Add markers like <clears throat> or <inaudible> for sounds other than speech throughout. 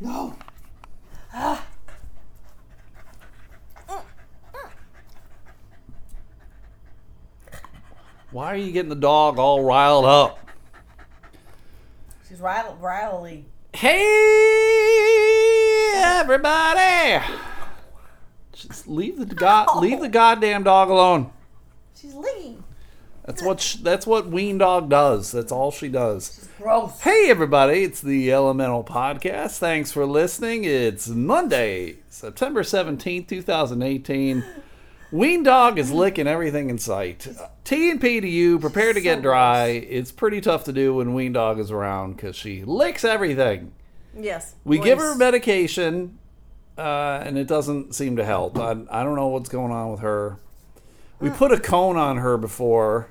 No. Ah. Why are you getting the dog all riled up? She's riled, riley. Hey, everybody! Just leave the <laughs> god, leave the goddamn dog alone. That's what sh- that's what Ween Dog does. That's all she does. Gross. Hey, everybody! It's the Elemental Podcast. Thanks for listening. It's Monday, September seventeenth, two thousand eighteen. <laughs> Ween Dog is licking everything in sight. T and P to you. Prepare to get dry. It's pretty tough to do when Ween Dog is around because she licks everything. Yes. We give her medication, uh, and it doesn't seem to help. I, I don't know what's going on with her. We put a cone on her before,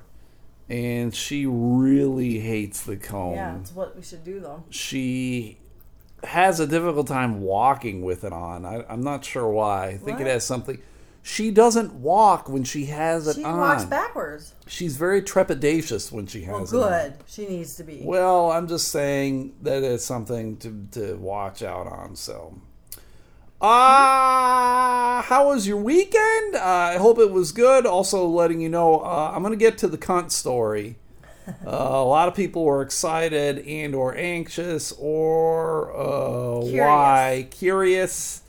and she really hates the cone. Yeah, it's what we should do though. She has a difficult time walking with it on. I, I'm not sure why. I think it has something. She doesn't walk when she has it She on. walks backwards. She's very trepidatious when she has Well, it on. good. She needs to be. Well, I'm just saying that it's something to, to watch out on. So, uh, how was your weekend? Uh, I hope it was good. Also, letting you know, uh, I'm going to get to the cunt story. Uh, a lot of people were excited and or anxious or uh, Curious. why curious.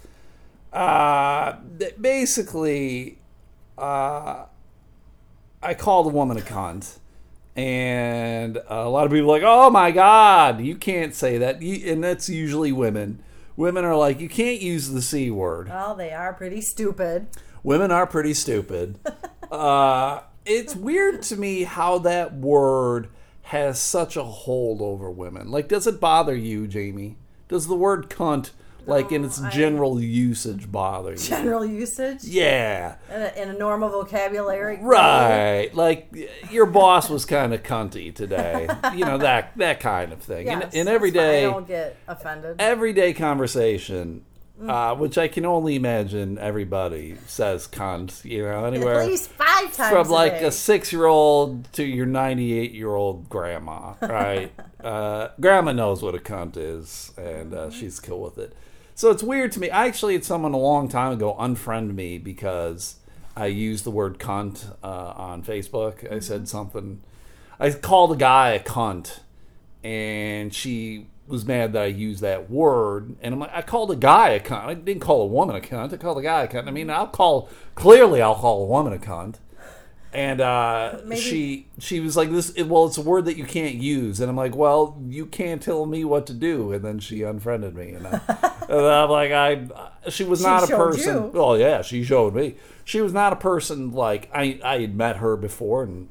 Uh, basically, uh, I called a woman a cunt and a lot of people like, "Oh my God, you can't say that," and that's usually women. Women are like, "You can't use the c word." Well, they are pretty stupid. Women are pretty stupid. <laughs> uh, it's weird to me how that word has such a hold over women. Like, does it bother you, Jamie? Does the word "cunt," like in its I- general usage, bother you? General usage Yeah. in, a, in a normal vocabulary. Right, like your boss was kind of cunty today, you know that that kind of thing. Yes, in, in that's everyday fine. I don't get offended. everyday conversation, Mm. uh, which I can only imagine everybody says cunt, you know, anywhere At least five times. from like a, day. six year old to your ninety eight year old grandma, right? <laughs> uh, grandma knows what a cunt is, and uh, she's cool with it. So it's weird to me. I actually had someone a long time ago unfriend me because I used the word cunt uh, on Facebook. I said something. I called a guy a cunt, and she was mad that I used that word. And I'm like, I called a guy a cunt. I didn't call a woman a cunt. I called a guy a cunt. I mean, I'll call clearly I'll call a woman a cunt. And uh, Maybe- she she was like this. Well, it's a word that you can't use, and I'm like, well, you can't tell me what to do. And then she unfriended me, <laughs> and, I, I'm like, I she was She not a person. you. Oh yeah, she showed me. She was not a person like I I had met her before, and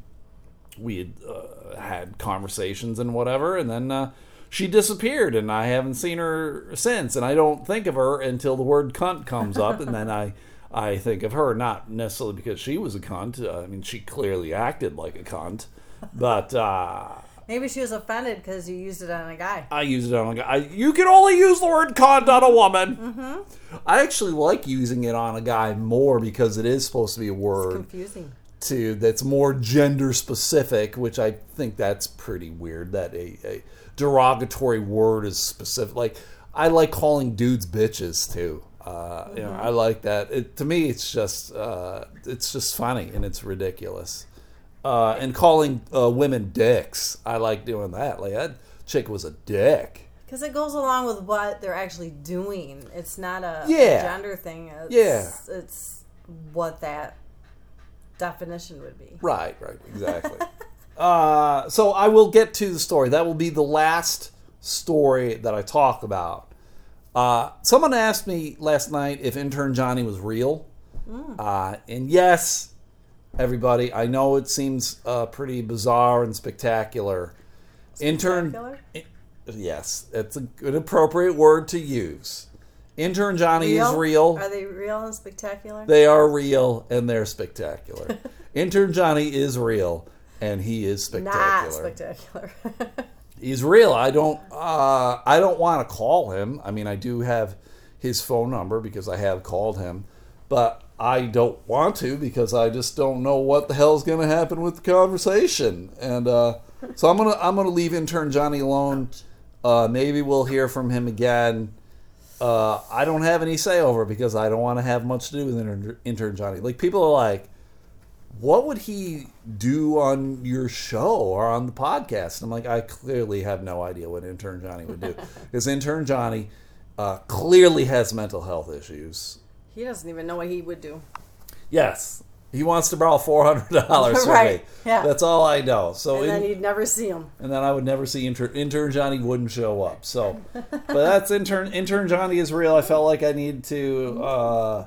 we had uh, had conversations and whatever, and then uh, she disappeared, and I haven't seen her since, and I don't think of her until the word cunt comes up, and then I <laughs> I think of her not necessarily because she was a cunt. Uh, I mean, she clearly acted like a cunt, but uh, Maybe she was offended because you used it on a guy. I use it on a guy. I, you can only use the word cunt on a woman. I actually like using it on a guy more because it is supposed to be a word Confusing. to that's more gender specific, which I think that's pretty weird. That a, a derogatory word is specific. Like I like calling dudes bitches too. Uh, You know, I like that. It, to me, it's just uh, it's just funny and it's ridiculous. Uh, and calling uh, women dicks, I like doing that. Like that chick was a dick. Because it goes along with what they're actually doing. It's not a Yeah. gender thing. It's, Yeah. It's what that definition would be. Right, right, exactly. <laughs> uh, so I will get to the story. That will be the last story that I talk about. Uh, someone asked me last night if intern Johnny was real, uh, and yes, everybody, I know it seems uh, pretty bizarre and spectacular. Intern, Spectacular? yes, it's a, an appropriate word to use. Intern Johnny is real. Are they real and spectacular? They are real and they're spectacular. <laughs> Intern Johnny is real and he is spectacular. not spectacular. <laughs> He's real. I don't uh, I don't want to call him. I mean, I do have his phone number because I have called him, but I don't want to because I just don't know what the hell's going to happen with the conversation. And uh, so I'm gonna I'm gonna leave intern Johnny alone. Uh, maybe we'll hear from him again. uh, I don't have any say over because I don't want to have much to do with intern, intern Johnny. Like people are like, what would he do on your show or on the podcast? And I'm like, I clearly have no idea what intern Johnny would do <laughs> because intern Johnny uh, clearly has mental health issues. He doesn't even know what he would do. Yes, he wants to borrow four hundred dollars <laughs> from Right, me. yeah. That's all I know. So And then in- you'd never see him. and then I would never see intern, intern Johnny wouldn't show up. So, but that's intern intern Johnny is real. I felt like I needed to uh,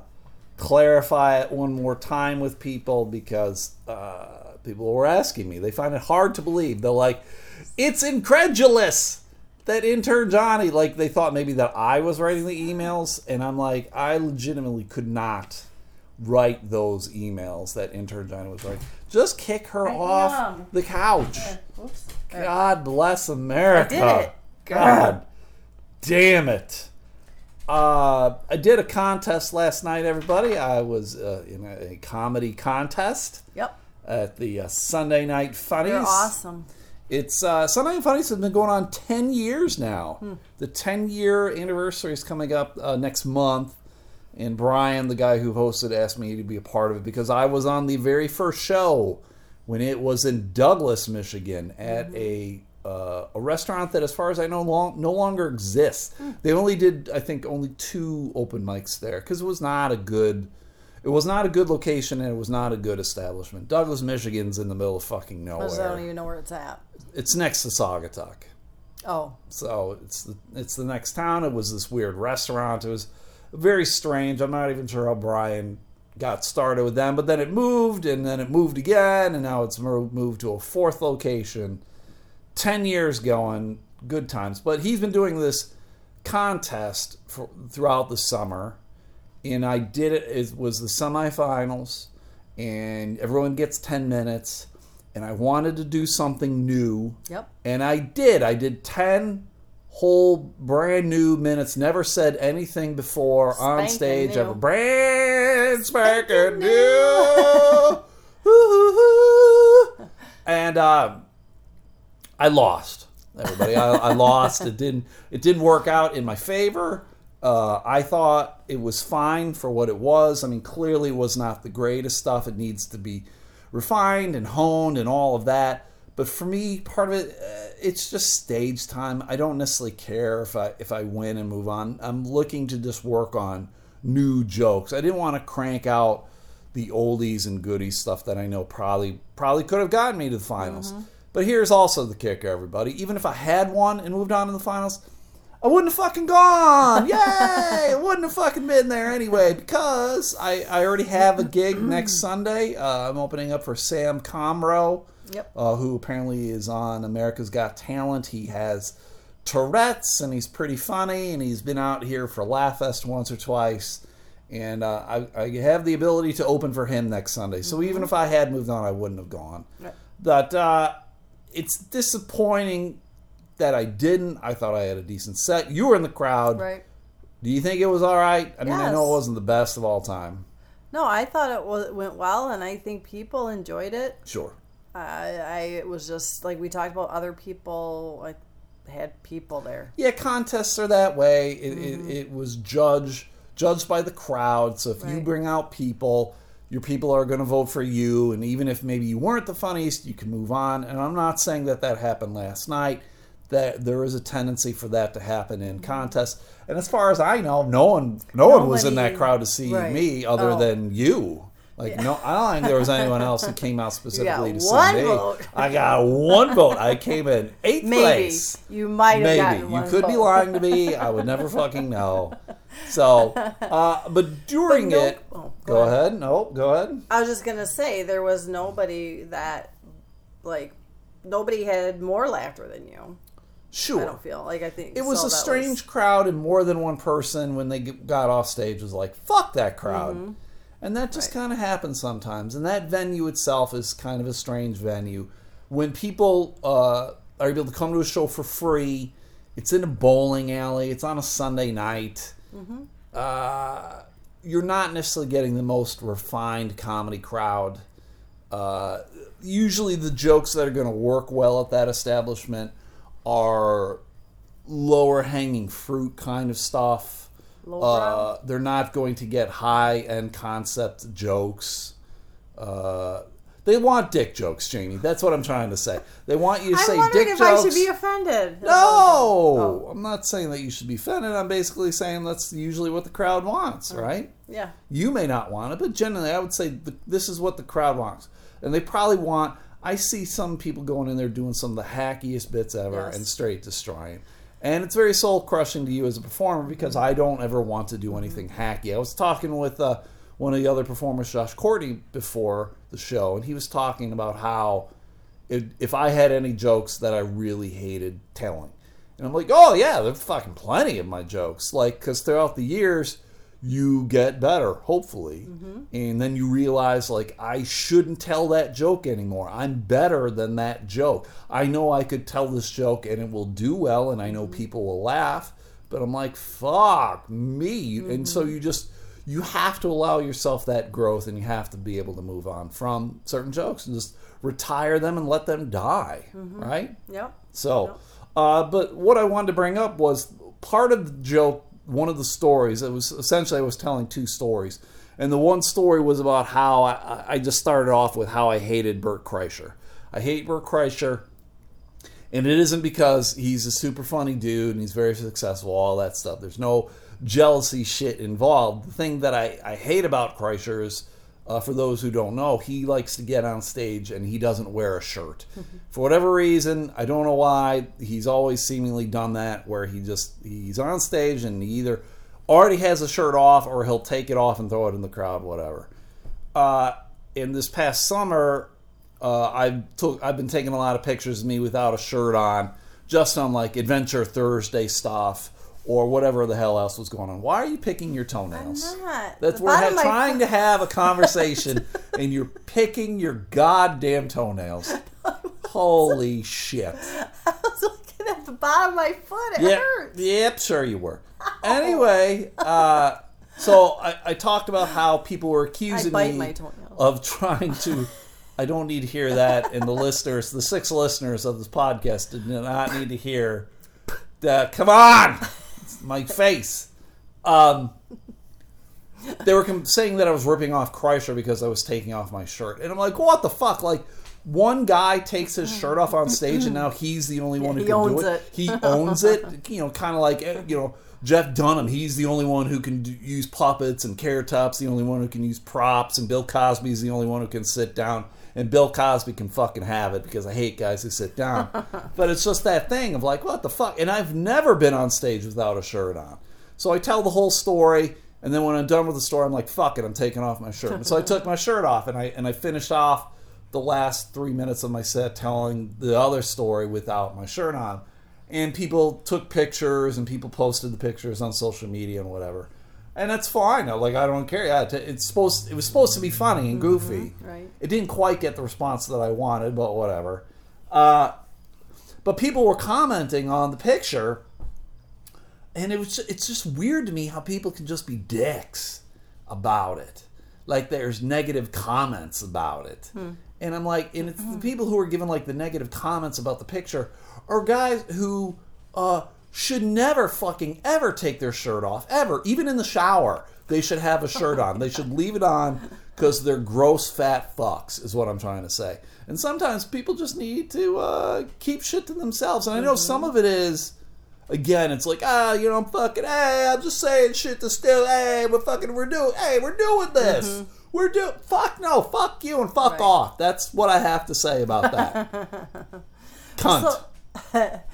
clarify it one more time with people because uh, people were asking me. They find it hard to believe. They're like, "It's incredulous." That intern Johnny, like they thought maybe that I was writing the emails, and I'm like, I legitimately could not write those emails that intern Johnny was writing. Just kick her I off am. the couch. God bless America. I did it. God damn it. Uh, I did a contest last night, everybody. I was uh, in a, a comedy contest Yep. at the uh, Sunday Night Funnies. You're awesome. It's uh, Sunday Night Funnies has been going on 10 years now. Hmm. The 10 year anniversary is coming up uh, next month. And Brian, the guy who hosted, asked me to be a part of it because I was on the very first show when it was in Douglas, Michigan, at Mm-hmm. a uh, a restaurant that, as far as I know, long, no longer exists. Hmm. They only did, I think, only two open mics there because it was not a good. It was not a good location and it was not a good establishment. Douglas, Michigan's in the middle of fucking nowhere. I don't even know where it's at. It's next to Saugatuck. Oh. So it's the, it's the next town. It was this weird restaurant. It was very strange. I'm not even sure how Brian got started with them, but then it moved, and then it moved again, and now it's moved to a fourth location. Ten years going, good times. But he's been doing this contest for, throughout the summer, and I did it. It was the semifinals, and everyone gets ten minutes. And I wanted to do something new. Yep. And I did. I did 10 whole brand new minutes. Never said anything before on stage new. ever. Brand spanking new. Woo-hoo-hoo. <laughs> and uh, I lost. Everybody, I, I lost. It didn't. It didn't work out in my favor. Uh, I thought it was fine for what it was. I mean, clearly it was not the greatest stuff. It needs to be refined and honed and all of that. But for me, part of it, uh, it's just stage time. I don't necessarily care if I if I win and move on. I'm looking to just work on new jokes. I didn't want to crank out the oldies and goodies stuff that I know probably probably could have gotten me to the finals. But here's also the kicker, everybody. Even if I had won and moved on to the finals, I wouldn't have fucking gone. <laughs> Yay! I wouldn't have fucking been there anyway because I, I already have a gig <clears throat> next Sunday. Uh, I'm opening up for Sam Comroe, Yep. uh, who apparently is on America's Got Talent. He has Tourette's and he's pretty funny and he's been out here for Laugh Fest once or twice. And uh, I, I have the ability to open for him next Sunday. So even if I had moved on, I wouldn't have gone. Right. But uh, it's disappointing that I didn't. I thought I had a decent set. You were in the crowd. Right. Do you think it was all right? I mean, I know it wasn't the best of all time. No, I thought it was, went well, and I think people enjoyed it. Sure. I, I it was just like we talked about other people. I had people there. Yeah, contests are that way. It, it, it was judged judged by the crowd. So if you Mm-hmm. Bring out people, your people are going to vote for you. And even if maybe you weren't the funniest, you can move on. And I'm not saying that that happened last night. That there is a tendency for that to happen in mm-hmm. contests. And as far as I know, no one no one was in that crowd to see right. me other Oh. than you. Like no, I don't think there was anyone else who came out <laughs> specifically to see me. vote. I got one vote. I came in eighth <laughs> Maybe place. you might have Maybe you could be lying to me. I would never <laughs> fucking know. So, uh, but during But no- it, oh, go, go ahead. No, go ahead. I was just gonna say there was nobody that like nobody had more laughter than you. Sure. I don't feel like I think It was so a strange crowd, and more than one person when they got off stage was like, "Fuck that crowd," Mm-hmm. and that just kind of happens sometimes. And that venue itself is kind of a strange venue. When people uh, are able to come to a show for free, it's in a bowling alley. It's on a Sunday night. Mm-hmm. Uh, you're not necessarily getting the most refined comedy crowd. Uh, usually, the jokes that are going to work well at that establishment are lower hanging fruit kind of stuff. Uh, they're not going to get high end concept jokes. Uh, they want dick jokes, Jamie. That's what I'm trying to say. They want you to I'm say dick if jokes. I should be offended. no, Oh. I'm not saying that you should be offended. I'm basically saying that's usually what the crowd wants, Oh. right? Yeah. You may not want it, but generally, I would say th this is what the crowd wants, and they probably want. I see some people going in there doing some of the hackiest bits ever Yes. and straight destroying, and it's very soul crushing to you as a performer because I don't ever want to do anything hacky. I was talking with uh, one of the other performers, Josh Courtney, before the show, and he was talking about how if, if I had any jokes that I really hated telling. And I'm like, oh, yeah, there's fucking plenty of my jokes. Like, because throughout the years, you get better, hopefully. Mm-hmm. And then you realize, like, I shouldn't tell that joke anymore. I'm better than that joke. I know I could tell this joke and it will do well, and I know mm-hmm. people will laugh. But I'm like, fuck me. And so mm-hmm. you just, you have to allow yourself that growth and you have to be able to move on from certain jokes and just retire them and let them die, right? Yep. So, uh, but what I wanted to bring up was part of the joke, one of the stories. It was essentially I was telling two stories, and the one story was about how I, I just started off with how I hated Bert Kreischer. I hate Bert Kreischer, and it isn't because he's a super funny dude and he's very successful, all that stuff. There's no jealousy shit involved. The thing that I, I hate about Kreischer is, uh, for those who don't know, he likes to get on stage and he doesn't wear a shirt. <laughs> for whatever reason, I don't know why, he's always seemingly done that where he just, he's on stage and he either already has a shirt off or he'll take it off and throw it in the crowd, whatever. Uh, in this past summer, uh, I took I've been taking a lot of pictures of me without a shirt on, just on like Adventure Thursday stuff or whatever the hell else was going on. Why are you picking your toenails? I'm not. That's The we're ha- trying to have a <laughs> conversation, and you're picking your goddamn toenails. <laughs> Holy shit! <laughs> I was looking at the bottom of my foot. It Yep, hurts. yep, sure you were. Anyway, uh, so I, I talked about how people were accusing me of trying to. I don't need to hear that, and the listeners, the six listeners of this podcast, did not need to hear that. Come on, my face. Um, they were com- saying that I was ripping off Kreischer because I was taking off my shirt, and I'm like, what the fuck? Like, one guy takes his shirt off on stage, and now he's the only one who can do it. it. He owns it. <laughs> You know, kind of like eh, you know Jeff Dunham. He's the only one who can do, use puppets, and Carrot Top's the only one who can use props, and Bill Cosby's the only one who can sit down. And Bill Cosby can fucking have it because I hate guys who sit down. <laughs> but it's just that thing of like, what the fuck? And I've never been on stage without a shirt on. So I tell the whole story, and then when I'm done with the story, I'm like, fuck it, I'm taking off my shirt. And so I took my shirt off, and I and I finished off the last three minutes of my set telling the other story without my shirt on. And people took pictures, and people posted the pictures on social media and whatever. And that's fine. I- Like I don't care. Yeah, it- it's supposed. It was supposed to be funny and goofy. right. It didn't quite get the response that I wanted, but whatever. Uh, but people were commenting on the picture, and it was it's just weird to me how people can just be dicks about it. Like there's negative comments about it, and I'm like, and it's the people who are giving like the negative comments about the picture are guys who uh, should never fucking ever take their shirt off ever, even in the shower. They should have a shirt on. They should leave it on because they're gross fat fucks, is what I'm trying to say. And sometimes people just need to uh, keep shit to themselves. And I know some of it is again, it's like, ah, you know, I'm fucking, hey, I'm just saying shit to still, hey, we're fucking, we're doing, hey, we're doing this. We're doing, fuck no, fuck you, and fuck Right. off. That's what I have to say about that. <laughs> Cunt. So, <laughs>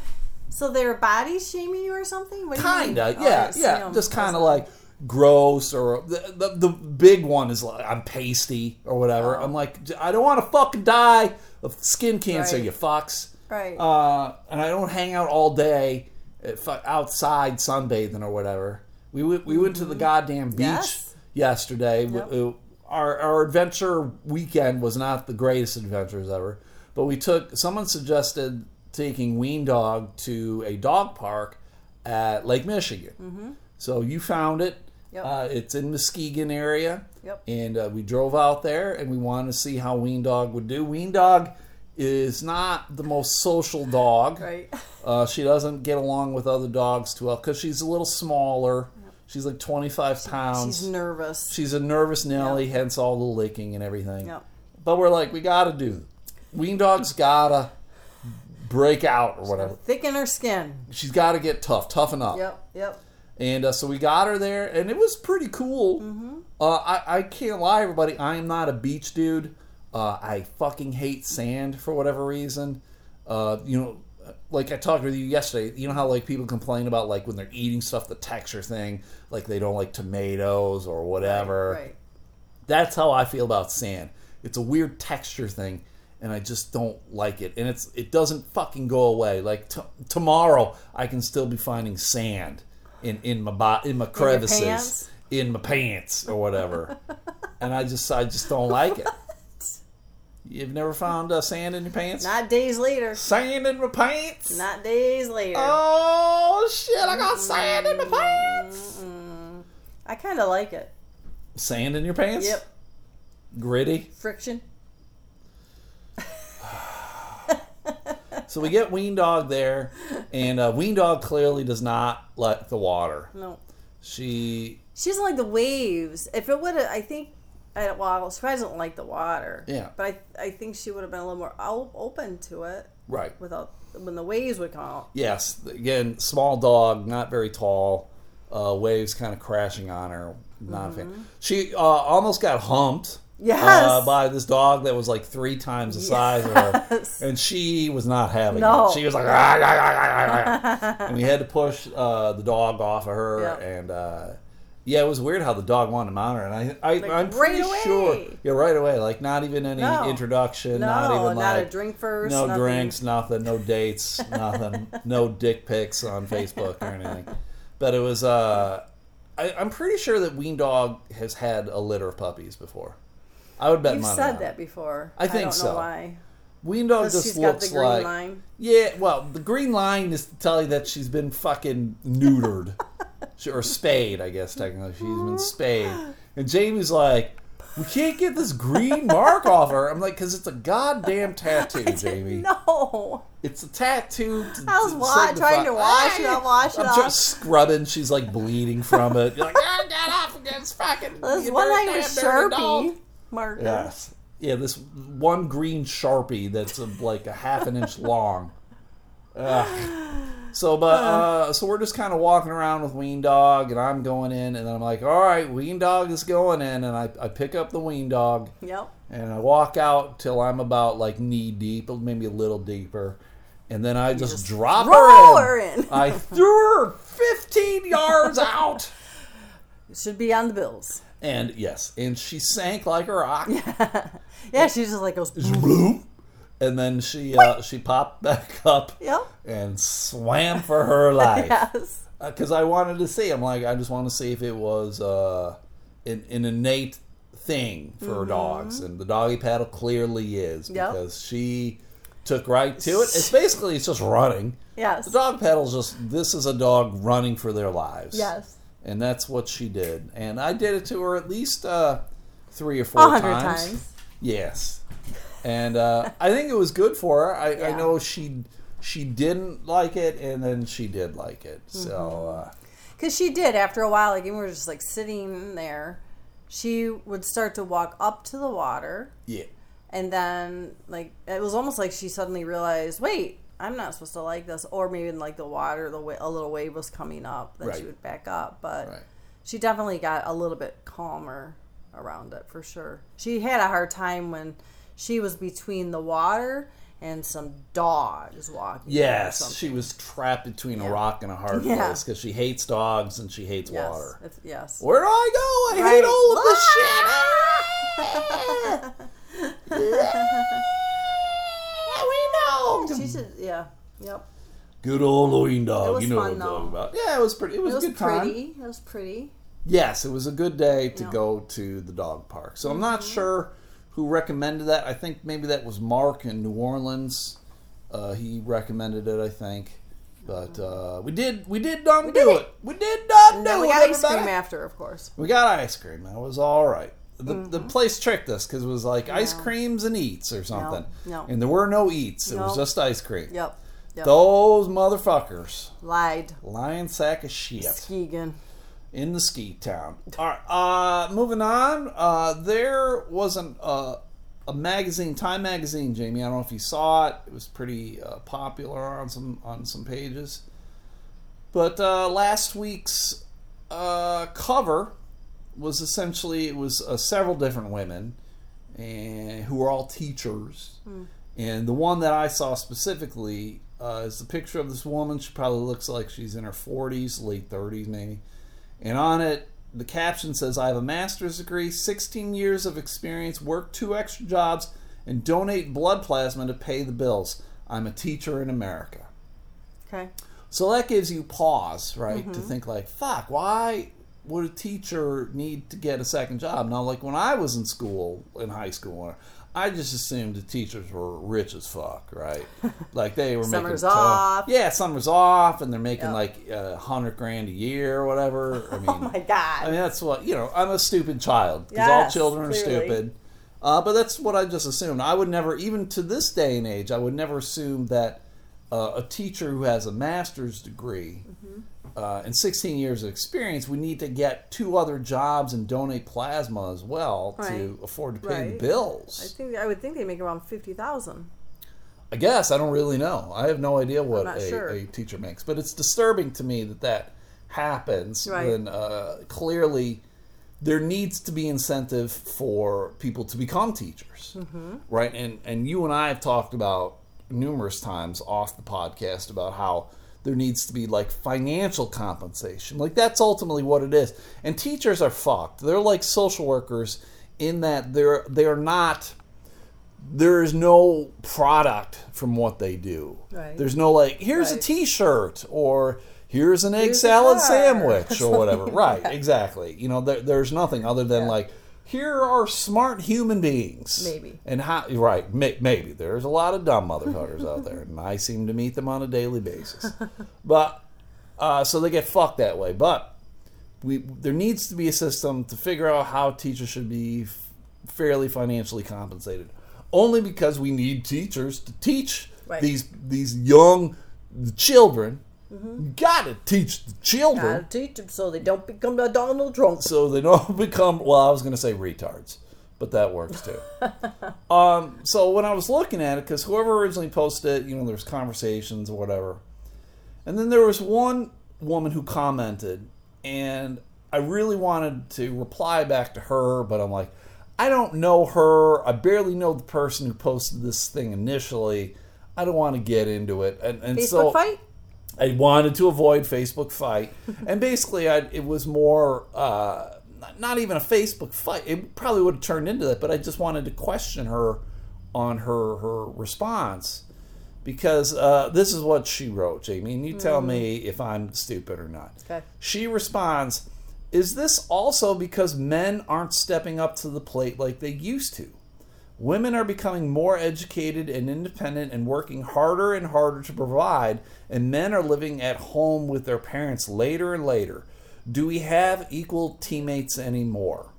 so they're body shaming you or something? What do you mean? Kinda, Oh, yeah, see Just kind of like gross, or the, the the big one is like I'm pasty or whatever. Oh. I'm like, I don't want to fucking die of skin cancer, Right. you fucks. Right. Uh, and I don't hang out all day outside sunbathing or whatever. We went, we went to the goddamn beach Mm-hmm. Yes. yesterday. Yep. Our our adventure weekend was not the greatest adventures ever, but we took. Someone suggested taking Ween Dog to a dog park at Lake Michigan. So you found it. Mm-hmm. Yep. Uh, it's in Muskegon area. Yep. And uh, we drove out there and we wanted to see how Ween Dog would do. Ween Dog is not the most social dog. <laughs> right. Uh, she doesn't get along with other dogs too well because she's a little smaller. She's like 25 pounds. She's nervous. She's a nervous Nelly, hence all the licking and everything. Yep. But we're like, we gotta do. Ween Dog's gotta break out or whatever. Thicken her skin. She's gotta get tough, toughen up. Yep. Yep. And uh, so we got her there, and it was pretty cool. Uh, I, I can't lie, everybody. I am not a beach dude. Uh, I fucking hate sand for whatever reason. Uh, you know, like I talked with you yesterday. You know how like people complain about like when they're eating stuff, the texture thing, like they don't like tomatoes or whatever. Right. That's how I feel about sand. It's a weird texture thing, and I just don't like it. And it's it doesn't fucking go away. Like t- tomorrow, I can still be finding sand in in my bo- in my crevices, pants? in my pants or whatever. <laughs> and I just I just don't like it. You've never found uh, sand in your pants? Not days later. Sand in my pants. Not days later. Oh shit! I got sand in my pants. I kind of like it. Sand in your pants? Yep. Gritty. Friction. So we get Ween Dog there, and uh, Ween Dog clearly does not like the water. No. She, She doesn't like the waves. If it would have, I think, I, well, she probably doesn't like the water. Yeah. But I, I think she would have been a little more open to it right. without when the waves would come out. Yes, again, small dog, not very tall. Uh, waves kind of crashing on her. Not a fan. She uh, almost got humped. Yes. Uh, by this dog that was like three times the size of her, and she was not having No. it. She was like, "Ah, ah, ah, ah, ah, ah." and we had to push uh, the dog off of her, Yep. and uh, yeah, it was weird how the dog wanted to mount her, and I, I Like, I'm pretty away. sure, yeah, right away, like not even any No. introduction, No, not even not a like drink first. no nothing. drinks, nothing, no dates, <laughs> nothing, no dick pics on Facebook or anything. But it was, uh, I, I'm pretty sure that Ween Dog has had a litter of puppies before. I would bet You've money said on it. that before. I think don't so. know why. Dog just she's looks the green like line. yeah. Well, the green line is to tell you that she's been fucking neutered, <laughs> She- or spayed. I guess technically she's been <gasps> spayed. And Jamie's like, we can't get this green mark off her. I'm like, because it's a goddamn tattoo, <laughs> Jamie. No. It's a tattoo. to- I was to wa- trying to wash it off, wash it I'm off. just scrubbing. She's like bleeding from it. You're like, ah, get off against fucking. This one Irish damn. Sharpie marker. Yes. Yeah, this one green sharpie that's uh like a half an inch long. Ugh. So, but uh, so we're just kind of walking around with Ween Dog, and I'm going in, and I'm like, all right, Ween Dog is going in, and I, I pick up the Ween Dog, Yep. and I walk out till I'm about like knee deep, maybe a little deeper, and then I just, just drop her her in. in. I threw her 15 yards out. It <laughs> should be on the bills. And yes, and she sank like a rock. Yeah, <laughs> yeah she just like goes. Bloop. And then she uh, she popped back up Yep. and swam for her <laughs> life. Yes. Because I wanted to see. I'm like, I just want to see if it was uh, an, an innate thing for dogs, and the doggy paddle clearly is Mm-hmm. Yep. because she took right to it. It's basically it's just running. Yes. The dog paddle's just this is a dog running for their lives. Yes. And that's what she did. And I did it to her at least uh, three or four times. times. Yes, and uh, I think it was good for her. I, I know she she didn't like it, and then she did like it. So Mm-hmm. uh, Because she did after a while, like we were just like sitting there. She would start to walk up to the water, yeah, and then like it was almost like she suddenly realized, wait, I'm not supposed to like this, or maybe in like the water, the wa- a little wave was coming up, then Right. she would back up. But right. she definitely got a little bit calmer around it for sure. She had a hard time when she was between the water and some dogs walking. Yes, she was trapped between a rock and a hard Yeah. place because she hates dogs and she hates yes, water. if- yes. Where do I go? I Right. hate all of this shit. <laughs> <laughs> know. She should, yeah, yep. Good old Halloween dog. It was you know fun, what I'm talking about. Yeah, it was pretty. It was, It was a good time. It was pretty. Yes, it was a good day to Yeah. go to the dog park. So I'm not Mm-hmm. sure who recommended that. I think maybe that was Mark in New Orleans. Uh, he recommended it, I think. But uh, we did we did done do did it. it. We did not And do then we it. got ice everybody. cream after, of course. We got ice cream. That was all right. The, the Mm-hmm. place tricked us because it was like ice creams and eats or something. no. And there were no eats. It was just ice cream. Yep. Yep. Those motherfuckers. Lied. Lying sack of shit. Skeegan. in the ski town. All right, uh, moving on. Uh, there was an, uh, a magazine, Time magazine, Jamie. I don't know if you saw it. It was pretty uh, popular on some on some pages. But uh, last week's uh, cover was essentially it was uh, several different women and who were all teachers. And the one that I saw specifically uh, is the picture of this woman. She probably looks like she's in her 40s, late 30s, maybe. And on it, the caption says, I have a master's degree, 16 years of experience, work two extra jobs, and donate blood plasma to pay the bills. I'm a teacher in America. Okay. So that gives you pause, right? To think like, fuck, why would a teacher need to get a second job? Now, like when I was in school, in high school, I just assumed the teachers were rich as fuck, right? <laughs> Like they were Summer's making ton- off. Yeah, summer's off, and they're making Yep. like a hundred grand a year or whatever. I <laughs> mean, Oh my God. I mean, that's what you know. I'm a stupid child because all Yes, children are clearly. stupid. Uh, but that's what I just assumed. I would never, even to this day and age, I would never assume that uh, a teacher who has a master's degree Mm-hmm. uh, and 16 years of experience we need to get two other jobs and donate plasma as well Right. to afford to pay the bills. I think I would think they make around fifty thousand. I guess I don't really know. I have no idea what a, sure. a teacher makes, but it's disturbing to me that that happens Right. when uh, clearly there needs to be incentive for people to become teachers, Mm-hmm. right? And and you and I have talked about numerous times off the podcast about how there needs to be like financial compensation. Like that's ultimately what it is. And teachers are fucked. They're like social workers in that they're they are not there is no product from what they do. Right. There's no like here's a Right. t-shirt or here's an egg Here's a salad sandwich or whatever. <laughs> right, exactly. You know there, there's nothing other than Yeah. like here are smart human beings. Maybe. And how right, may, maybe there's a lot of dumb motherfuckers out there and I seem to meet them on a daily basis. <laughs> But uh, so they get fucked that way. But we there needs to be a system to figure out how teachers should be f- fairly financially compensated. Only because we need teachers to teach Right. these these young children. You gotta teach the children. Gotta teach them so they don't become a Donald Trump. so they don't <laughs> become well i was going to say retards but that works too. <laughs> Um, so when i was looking at it because whoever originally posted it you know there's conversations or whatever. And then there was one woman who commented and i really wanted to reply back to her but i'm like i don't know her. I barely know the person who posted this thing initially. I don't want to get into it. And, and Facebook so fight. I wanted to avoid Facebook fight, <laughs> and basically, I, it was more uh, not- not even a Facebook fight. It probably would have turned into that, but I just wanted to question her on her her response because uh, this is what she wrote, Jamie, and you tell me if I'm stupid or not. Okay. She responds, "Is this also because men aren't stepping up to the plate like they used to?" Women are becoming more educated and independent and working harder and harder to provide, and men are living at home with their parents later and later. Do we have equal teammates anymore?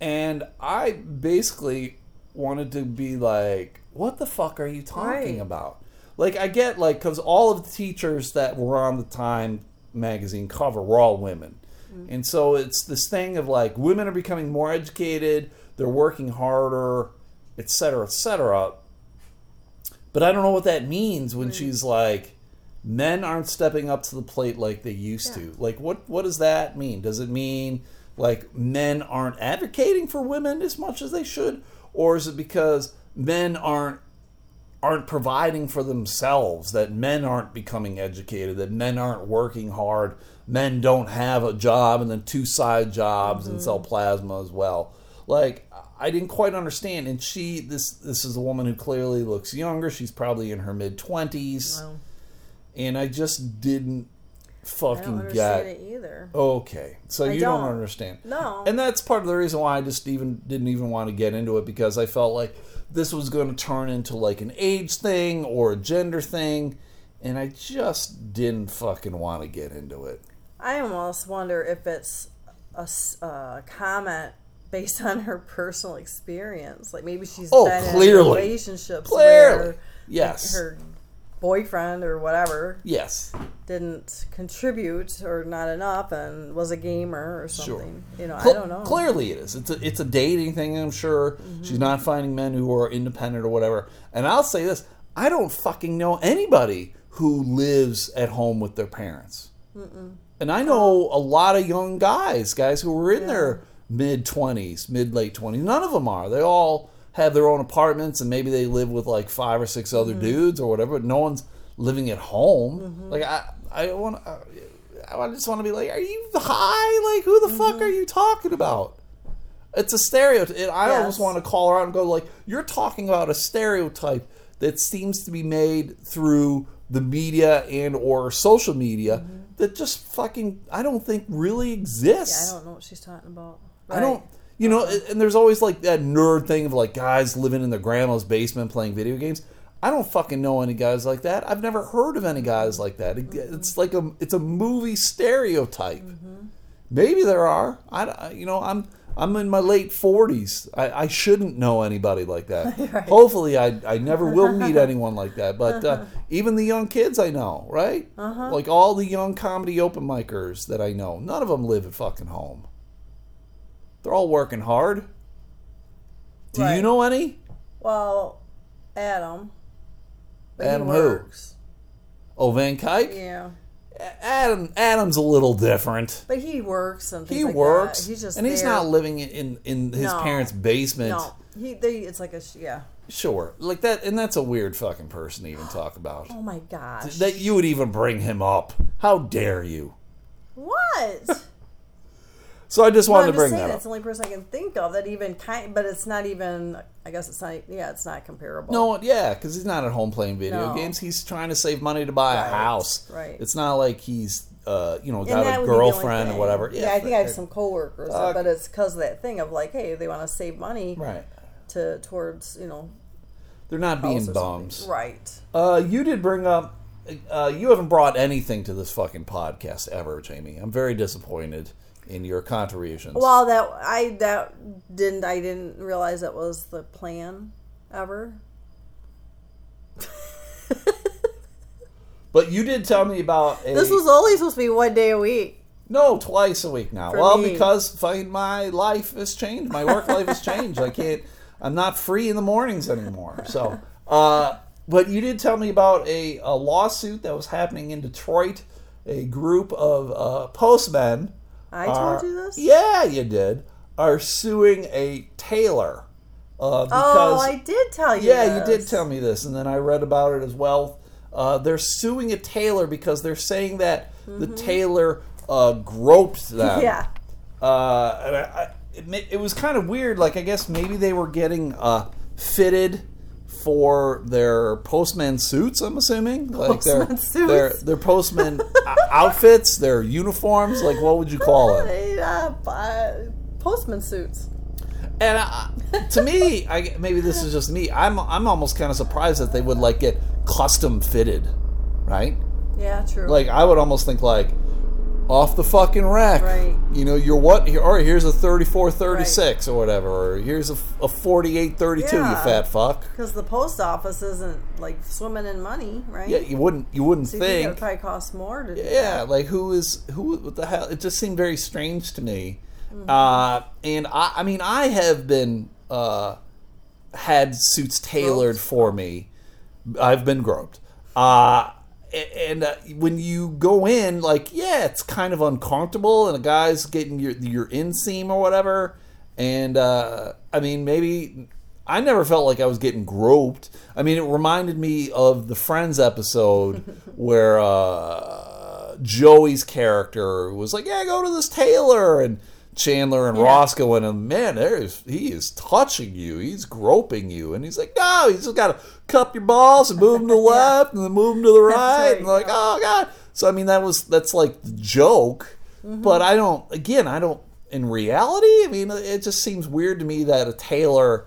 And I basically wanted to be like, what the fuck are you talking Right. about? Like, I get, like, because all of the teachers that were on the Time magazine cover were all women. Mm-hmm. And so it's this thing of like, women are becoming more educated, they're working harder, et cetera, et cetera. But I don't know what that means when she's like, men aren't stepping up to the plate like they used to. Like, what what does that mean? Does it mean like men aren't advocating for women as much as they should, or is it because men aren't aren't providing for themselves that men aren't becoming educated that men aren't working hard men don't have a job and then two side jobs and mm-hmm. sell plasma as well like i didn't quite understand and she this this is a woman who clearly looks younger she's probably in her mid 20s Well, and i just didn't I fucking don't get it either. Okay, so I you don't. don't. understand. No. and that's part of the reason why I just even didn't even want to get into it because I felt like this was going to turn into like an age thing or a gender thing, and I just didn't fucking want to get into it. I almost wonder if it's a uh, comment based on her personal experience. Like maybe she's Oh, been clearly. in relationships Clearly. where Yes. her boyfriend or whatever Yes, didn't contribute or not enough and was a gamer or Sure. something. You know, I don't know. Clearly, it is. It's a it's a dating thing. I'm sure Mm-hmm. she's not finding men who are independent or whatever. And I'll say this: I don't fucking know anybody who lives at home with their parents. And I know a lot of young guys, guys who were in their mid twenties, mid late twenties. None of them are. They all have their own apartments, and maybe they live with like five or six other mm-hmm. dudes or whatever. But no one's living at home. Mm-hmm. Like I, I want. I just want to be like, are you high? Like, who the fuck mm-hmm. are you talking about? It's a stereotype. I Yes. almost want to call her out and go like, you're talking about a stereotype that seems to be made through the media and or social media that just fucking I don't think really Yeah, exists. I don't know what she's talking about. I don't. You know, and there's always like that nerd thing of like guys living in their grandma's basement playing video games. I don't fucking know any guys like that. I've never heard of any guys like that. It- mm-hmm. It's like a it's a movie stereotype. Mm-hmm. Maybe there are. I you know I'm I'm in my late forties. I, I shouldn't know anybody like that. <laughs> Hopefully, I I never will meet <laughs> anyone like that. But uh, uh-huh. even the young kids I know, right? Uh-huh. Like all the young comedy open micers that I know, none of them live at fucking home. They're all working hard. Do you know any? Well, Adam. Adam who? Oh, Van Kuyk. Yeah. Adam Adam's a little different. But he works and things He like works, That. He's just and he's there. not living in in his No. parents' basement. No, he. They, it's like a yeah. Sure, like that, and that's a weird fucking person to even talk about. Oh my gosh. That you would even bring him up. How dare you? what? <laughs> So I just wanted to bring saying that up. the only person I can think of that even kind. But it's not even. I guess it's not. Yeah, it's not comparable. No, yeah, because he's not at home playing video No. games. He's trying to save money to buy a Right, house. right. It's not like he's, uh, you know, got that a would be the only girlfriend or thing. whatever. Yeah, I think I have some coworkers, but it's because of that thing of like, hey, they want to save money Right. to towards you know They're not being house or something. bums. right? Uh, you did bring up. Uh, you haven't brought anything to this fucking podcast ever, Jamie. I'm very disappointed in your contributions. Well, that I that didn't I didn't realize that was the plan ever. <laughs> but you did tell me about a. This was only supposed to be one day a week. No, twice a week now. For well, me. because fucking my life has changed. My work life has changed. I can't. I'm not free in the mornings anymore. So, uh, but you did tell me about a, a lawsuit that was happening in Detroit. A group of uh, postmen. I are- told you this. Yeah, you did. Are suing a tailor. Uh, because Oh, I did tell you. yeah, you did tell me this, and then I read about it as well. Uh, they're suing a tailor because they're saying that the tailor uh, groped <laughs> them. Mm-hmm. Yeah. Uh, and I, I, it, it was kind of weird. Like I guess maybe they were getting uh, fitted for their postman suits. I'm assuming, like their Postman suits? their their postman outfits, their uniforms. Like what would you call it? Uh, postman suits. And I, to me, I, maybe this is just me. I'm I'm almost kind of surprised that they would like get custom fitted, right? Yeah, true. Like I would almost think like off the fucking rack. Right. You know, you're what? Here, all right, here's a 34, 36 or whatever, or here's a, a 48, 32. You fat fuck. because the post office isn't like swimming in money, right? Yeah, you wouldn't you wouldn't So you think it probably cost more to do Yeah, like who is who? What the hell? It just seemed very strange to me. Mm-hmm. Uh, and I, I mean, I have been uh, had suits tailored Groped? for me. I've been groped. Uh, and uh, when you go in, like, yeah, it's kind of uncomfortable, and a guy's getting your your inseam or whatever. And uh, I mean, maybe I never felt like I was getting groped. I mean, it reminded me of the Friends episode <laughs> where uh, Joey's character was like, "Yeah, go to this tailor," and Chandler and Yeah. In, and man, there's he is touching you, he's groping you, and he's like, "No, you just got to cup your balls and move them to the <laughs> left, and then move them to the right," right, and like, "Oh God." So I mean, that was that's like the joke, Mm-hmm. but I don't. Again, I don't. In reality, I mean, it just seems weird to me that a tailor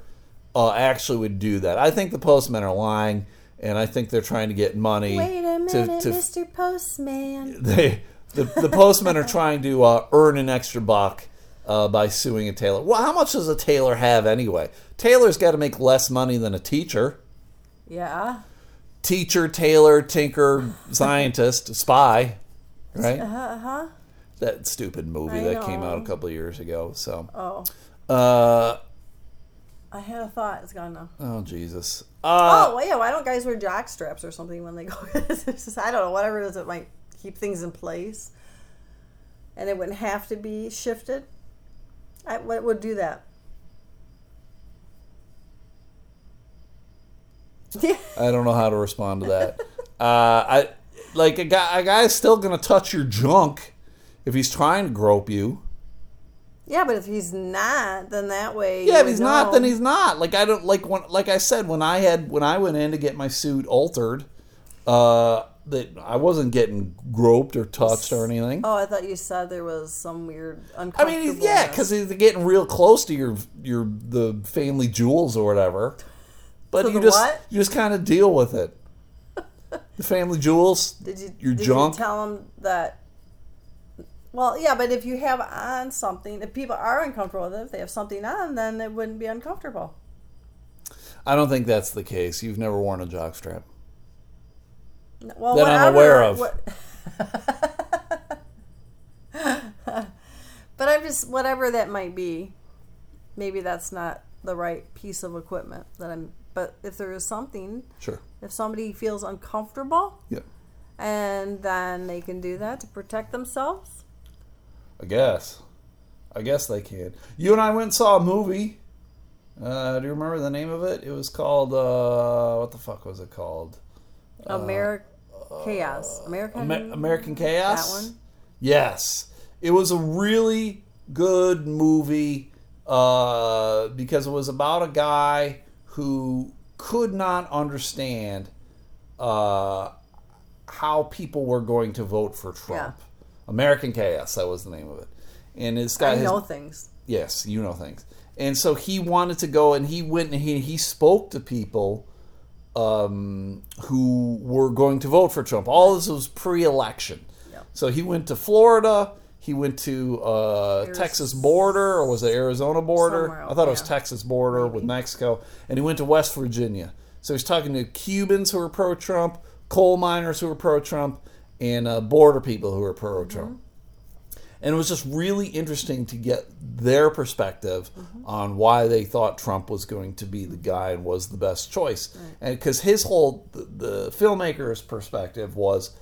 uh, actually would do that. I think the postmen are lying, and I think they're trying to get money. Wait a minute, to, to, Mr. Postman. <laughs> They, the, the postmen are trying to uh, earn an extra buck uh, by suing a tailor. Well, how much does a tailor have anyway? Tailor's got to make less money than a teacher. Yeah. teacher, tailor, tinker, scientist, <laughs> spy, right? Uh huh. That stupid movie I that came out a couple of years ago. So, Oh, uh, I had a thought. It's gone now. oh Jesus. Uh, oh, well, yeah. Why don't guys wear jock straps or something when they go? <laughs> Just- I don't know. Whatever it is it might keep things in place, and it wouldn't have to be shifted. I, what would do that? <laughs> I don't know how to respond to that. uh, I like a guy. A guy's still gonna touch your junk if he's trying to grope you. Yeah, but if he's not, then that way. Yeah, if he's not, then he's not. Like I don't like when, like I said, when I had when I went in to get my suit altered, uh, that I wasn't getting groped or touched or anything. Oh, I thought you said there was some weird uncomfortable. I uncomfortable. mean, yeah, because they're getting real close to your your the family jewels or whatever. But To you the just what? you just kind of deal with it. The family jewels, <laughs> Did you your did junk. You tell them that. Well, yeah, but if you have on something, if people are uncomfortable with it, if they have something on, then it wouldn't be uncomfortable. I don't think that's the case. You've never worn a jockstrap. Well, That I'm aware of. what- <laughs> but I'm just whatever that might be. Maybe that's not the right piece of equipment that I'm. But if there is something, Sure. if somebody feels uncomfortable, Yeah. and then they can do that to protect themselves. I guess. I guess they can. You and I went and saw a movie. Uh, do you remember the name of it? It was called uh, what the fuck was it called? American chaos, American Amer- American Chaos. That one. Yes, it was a really good movie uh, because it was about a guy who could not understand uh, how people were going to vote for Trump. American Chaos, that was the name of it. And this guy, I his- know things. Yes, you know things. And so he wanted to go and he went and he, he spoke to people um, who were going to vote for Trump. All this was pre election. Yep. So he went to Florida. He went to uh, Arizona. Texas border, or was it Arizona border? I thought it was yeah. Texas border with Mexico. And he went to West Virginia. So he's talking to Cubans who are pro Trump, coal miners who are pro Trump, and uh, border people who are pro Trump. And it was just really interesting to get their perspective on why they thought Trump was going to be the guy and was the best choice. And because his whole, the, the filmmaker's perspective was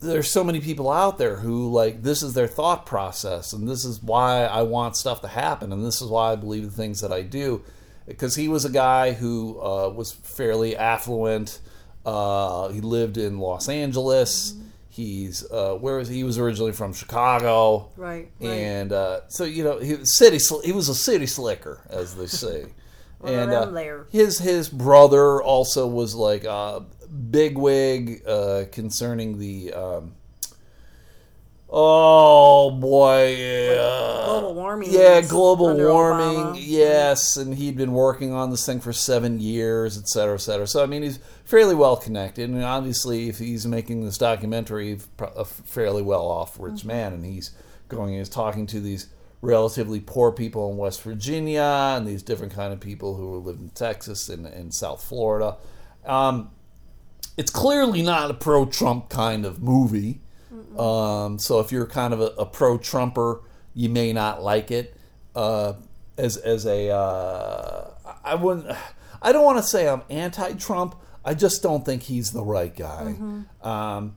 there's so many people out there who like this is their thought process and this is why I want stuff to happen and this is why I believe the things that I do. Because he was a guy who uh, was fairly affluent uh, he lived in Los Angeles he's uh, where was he? he was originally from Chicago Right. right. and uh, so you know he was city sl- he was a city slicker as they say <laughs> and uh, his his brother also was like a bigwig uh, concerning the um, oh boy yeah global warming. yeah global warming Obama. yes and he'd been working on this thing for seven years et cetera et cetera so i mean he's fairly well connected and obviously if he's making this documentary a fairly well off rich Mm-hmm. man and he's going and he's talking to these relatively poor people in west virginia and these different kind of people who live in texas and, and south florida um, it's clearly not a pro-Trump kind of movie. Um, so if you're kind of a, a pro-Trumper, you may not like it. Uh, as as a, uh, I wouldn't. I don't want to say I'm anti-Trump. I just don't think he's the right guy. Um,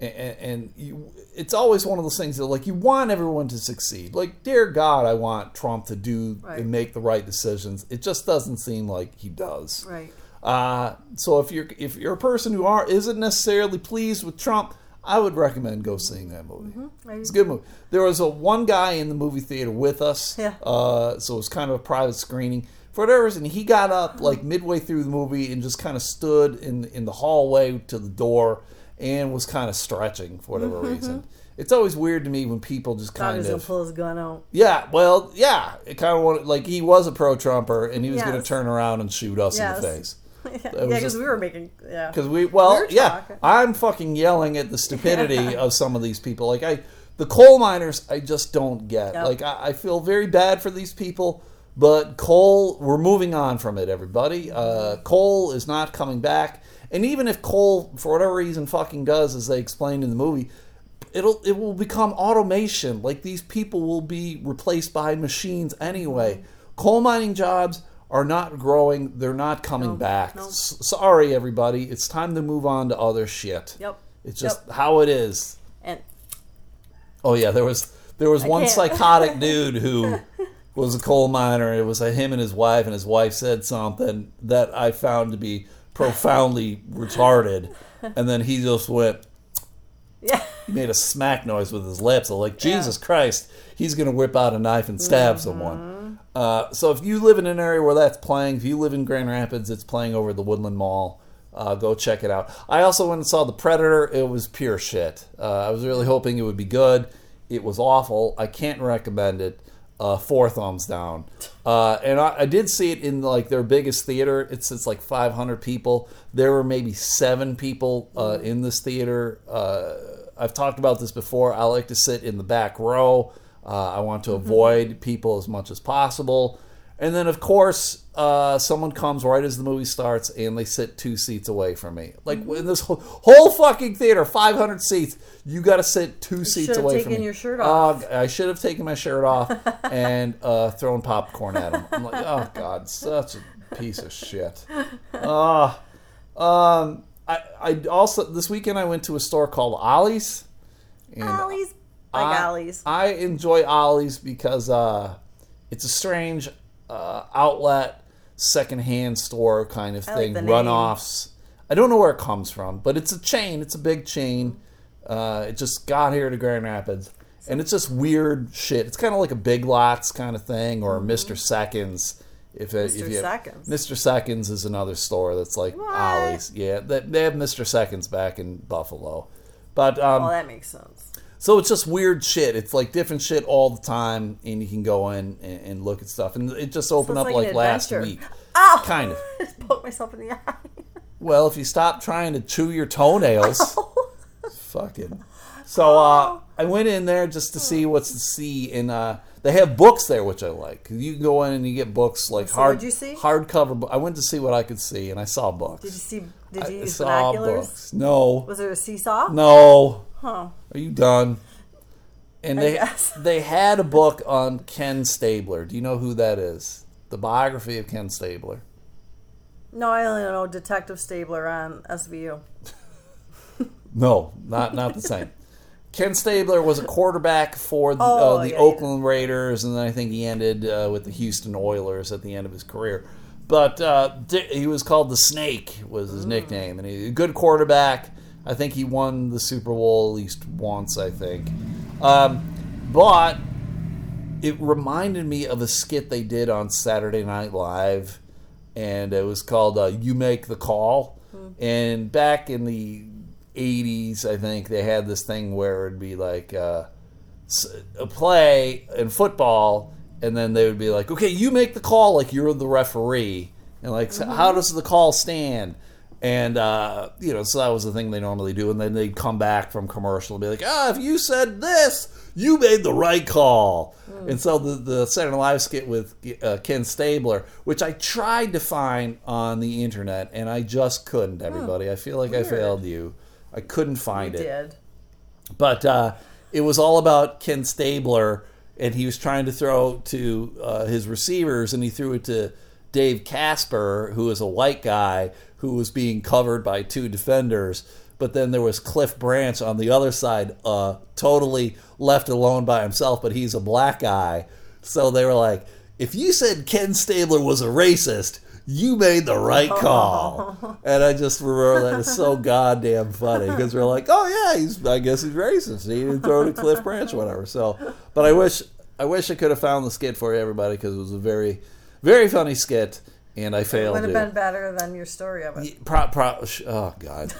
and, and you, it's always one of those things that like you want everyone to succeed. Like, dear God, I want Trump to do Right. and make the right decisions. It just doesn't seem like he does. Right. Uh, so if you're if you're a person who are isn't necessarily pleased with Trump, I would recommend go seeing that movie. Mm-hmm. It's a good movie. There was a one guy in the movie theater with us, Yeah. uh, so it was kind of a private screening. For whatever reason, he got up like midway through the movie and just kind of stood in in the hallway to the door and was kind of stretching for whatever Mm-hmm. reason. It's always weird to me when people just Thought kind gonna of pull his gun out. yeah, well, yeah, it kind of wanted like he was a pro Trumper and he was going to turn around and shoot us Yes. in the face. <laughs> yeah, because we were making. Yeah. Because we, well, We yeah. I'm fucking yelling at the <laughs> stupidity of some of these people. Like I, the coal miners, I just don't get. Yep. Like I, I feel very bad for these people, but coal, we're moving on from it. Everybody, uh, coal is not coming back, And even if coal, for whatever reason, fucking does, as they explained in the movie, it'll it will become automation. Like these people will be replaced by machines anyway. Coal mining jobs are not growing. They're not coming back. no. S- sorry, everybody. It's time to move on to other shit. Yep. It's just how it is. And Oh yeah, there was there was one can't. psychotic <laughs> dude who was a coal miner. It was a, him and his wife, and his wife said something that I found to be profoundly retarded. And then he just went. yeah. He made a smack noise with his lips. I'm like, Jesus Christ, he's gonna whip out a knife and stab Mm-hmm. someone. Uh, so if you live in an area where that's playing, if you live in Grand Rapids, it's playing over the Woodland Mall. Uh, go check it out. I also went and saw The Predator. It was pure shit. Uh, I was really hoping it would be good. It was awful. I can't recommend it. Uh, four thumbs down. Uh, and I, I did see it in like their biggest theater. It's it's like 500 people. There were maybe seven people in this theater. I've talked about this before. I like to sit in the back row. Uh, I want to avoid people as much as possible. And then, of course, uh, someone comes right as the movie starts and they sit two seats away from me. Like in this whole, whole fucking theater, 500 seats, you got to sit two seats should've away from me. your shirt off. Uh, I should have taken my shirt off <laughs> and uh, thrown popcorn at him. I'm like, oh god, such a piece of shit. Uh, um, I, I also this weekend I went to a store called Ollie's. And Ollie's. Like I, Ollie's. I enjoy Ollie's because uh, it's a strange uh, outlet, secondhand store kind of I thing. Runoffs. I don't know where it comes from, but it's a chain. It's a big chain. Uh, it just got here to Grand Rapids, and it's just weird shit. It's kind of like a Big Lots kind of thing, or Mister Seconds. If, it, if Mr. you Seconds. Mr. Seconds is another store that's like What? Ollie's. Yeah, they, they have Mr. Seconds back in Buffalo, but um, well, that makes sense. So it's just weird shit. It's like different shit all the time, and you can go in and, and look at stuff. And it just opened it's up like like last week, Ow! kind of. I just poked myself in the eye. <laughs> Well, if you stop trying to chew your toenails, <laughs> fucking. So uh, I went in there just to see what's to see, and uh, they have books there, which I like. You can go in and you get books like So hard, you see? hardcover. bo- I went to see what I could see, and I saw books. Did you see? Did I you use saw binoculars? books. No, Was there a seesaw? no. Huh. Are you done? And I they guess. <laughs> they had a book on Ken Stabler. Do you know who that is? The biography of Ken Stabler. No, I only know Detective Stabler on SVU. <laughs> No, not not the same. Ken Stabler was a quarterback for the, Oh, uh, the yeah, Oakland Raiders, and then I think he ended uh, with the Houston Oilers at the end of his career. But uh, he was called the Snake was Mm. his nickname, and he a good quarterback. I think he won the Super Bowl at least once. I think, um, but it reminded me of a skit they did on Saturday Night Live, and it was called uh, "You Make the Call." And back in the '80s, I think they had this thing where it'd be like uh, a play in football, and then they would be like, "Okay, you make the call, like you're the referee," and like, so how does the call stand? And uh, you know, so that was the thing they normally do, and then they'd come back from commercial and be like, "Ah, if you said this, you made the right call." And so the the Saturday Night Live skit with uh, Ken Stabler, which I tried to find on the internet, and I just couldn't. Everybody, I feel like I failed you. I couldn't find You it did. but uh, it was all about Ken Stabler, and he was trying to throw to uh, his receivers, and he threw it to Dave Casper, who is a white guy who was being covered by two defenders. But then there was Cliff Branch on the other side, uh, totally left alone by himself, but he's a black guy. So they were like, if you said Ken Stabler was a racist, you made the right <laughs> call. And I just remember that it's so goddamn funny because we're like, oh yeah, he's I guess he's racist. He didn't throw to Cliff Branch or whatever. So, but I wish I wish I could have found the skit for you, everybody because it was a very very funny skit, and I failed. It would have been better than your story of it. Pro, pro, oh God.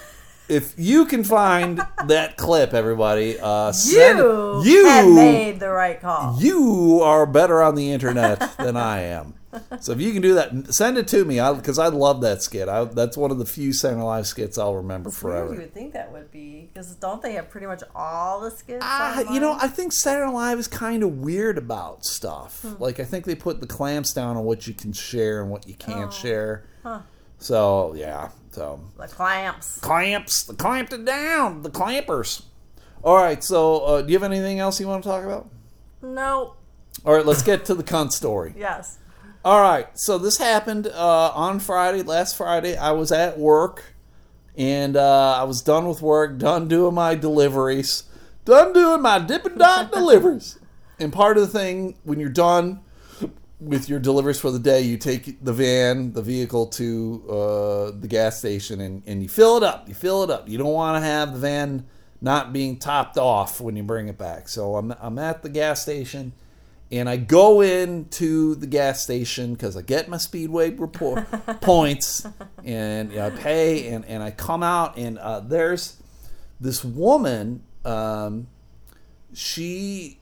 If you can find that clip, everybody, uh, send You, you have made the right call. you are better on the internet than I am. <laughs> So if you can do that, send it to me because I, love that skit. I, that's one of the few Saturday Live skits I'll remember forever. you would think that would be because don't they have pretty much all the skits? Ah, you know. I think Saturday Live is kind of weird about stuff. Hmm. Like, I think they put the clamps down on what you can share and what you can't Oh. share. So yeah, so The clamps. clamps, the clamped it down, the clampers. All right, so uh, do you have anything else you want to talk about? No. All right, let's get to the cunt story. Yes. All right, so this happened uh, on Friday, last Friday. I was at work, and uh, I was done with work, done doing my deliveries, done doing my Dippin' Dot <laughs> deliveries. And part of the thing, when you're done with your deliveries for the day, you take the van, the vehicle to uh, the gas station, and, and you fill it up. You fill it up. You don't want to have the van not being topped off when you bring it back. So I'm, I'm at the gas station and I go into the gas station because I get my Speedway report <laughs> points, and you know, I pay, and, and I come out, and uh, there's this woman. Um, she,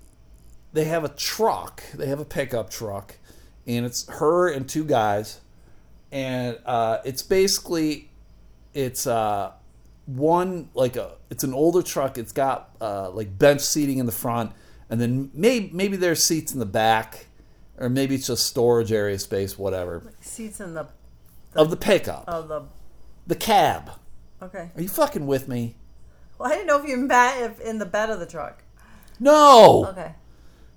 they have a truck. They have a pickup truck, and it's her and two guys, and uh, it's basically, it's uh, one like a, it's an older truck. It's got uh, like bench seating in the front and then maybe maybe there's seats in the back, or maybe it's just storage area space, whatever, Seats in the of the pickup, of the. the cab. Okay. Are you fucking with me? Well, I didn't know if you meant if in the bed of the truck. No. Okay.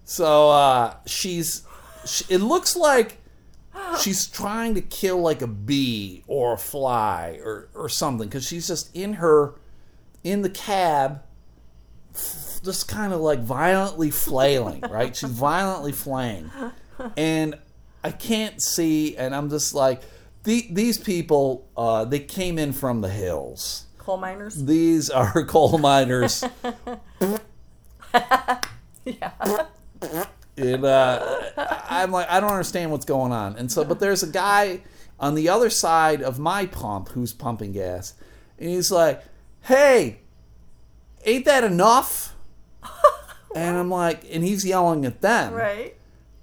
So uh, she's, she, it looks like <gasps> she's trying to kill like a bee or a fly or or something because she's just in her, in the cab, just kind of like violently flailing, right? She's violently flaying, and I can't see, and I'm just like, the, these people, uh, they came in from the hills. Coal miners. These are <laughs> coal miners. <laughs> Yeah. and uh, I'm like, I don't understand what's going on. And so, but there's a guy on the other side of my pump who's pumping gas, and he's like, "Hey, ain't that enough?" <laughs> and I'm like, and he's yelling at them, Right.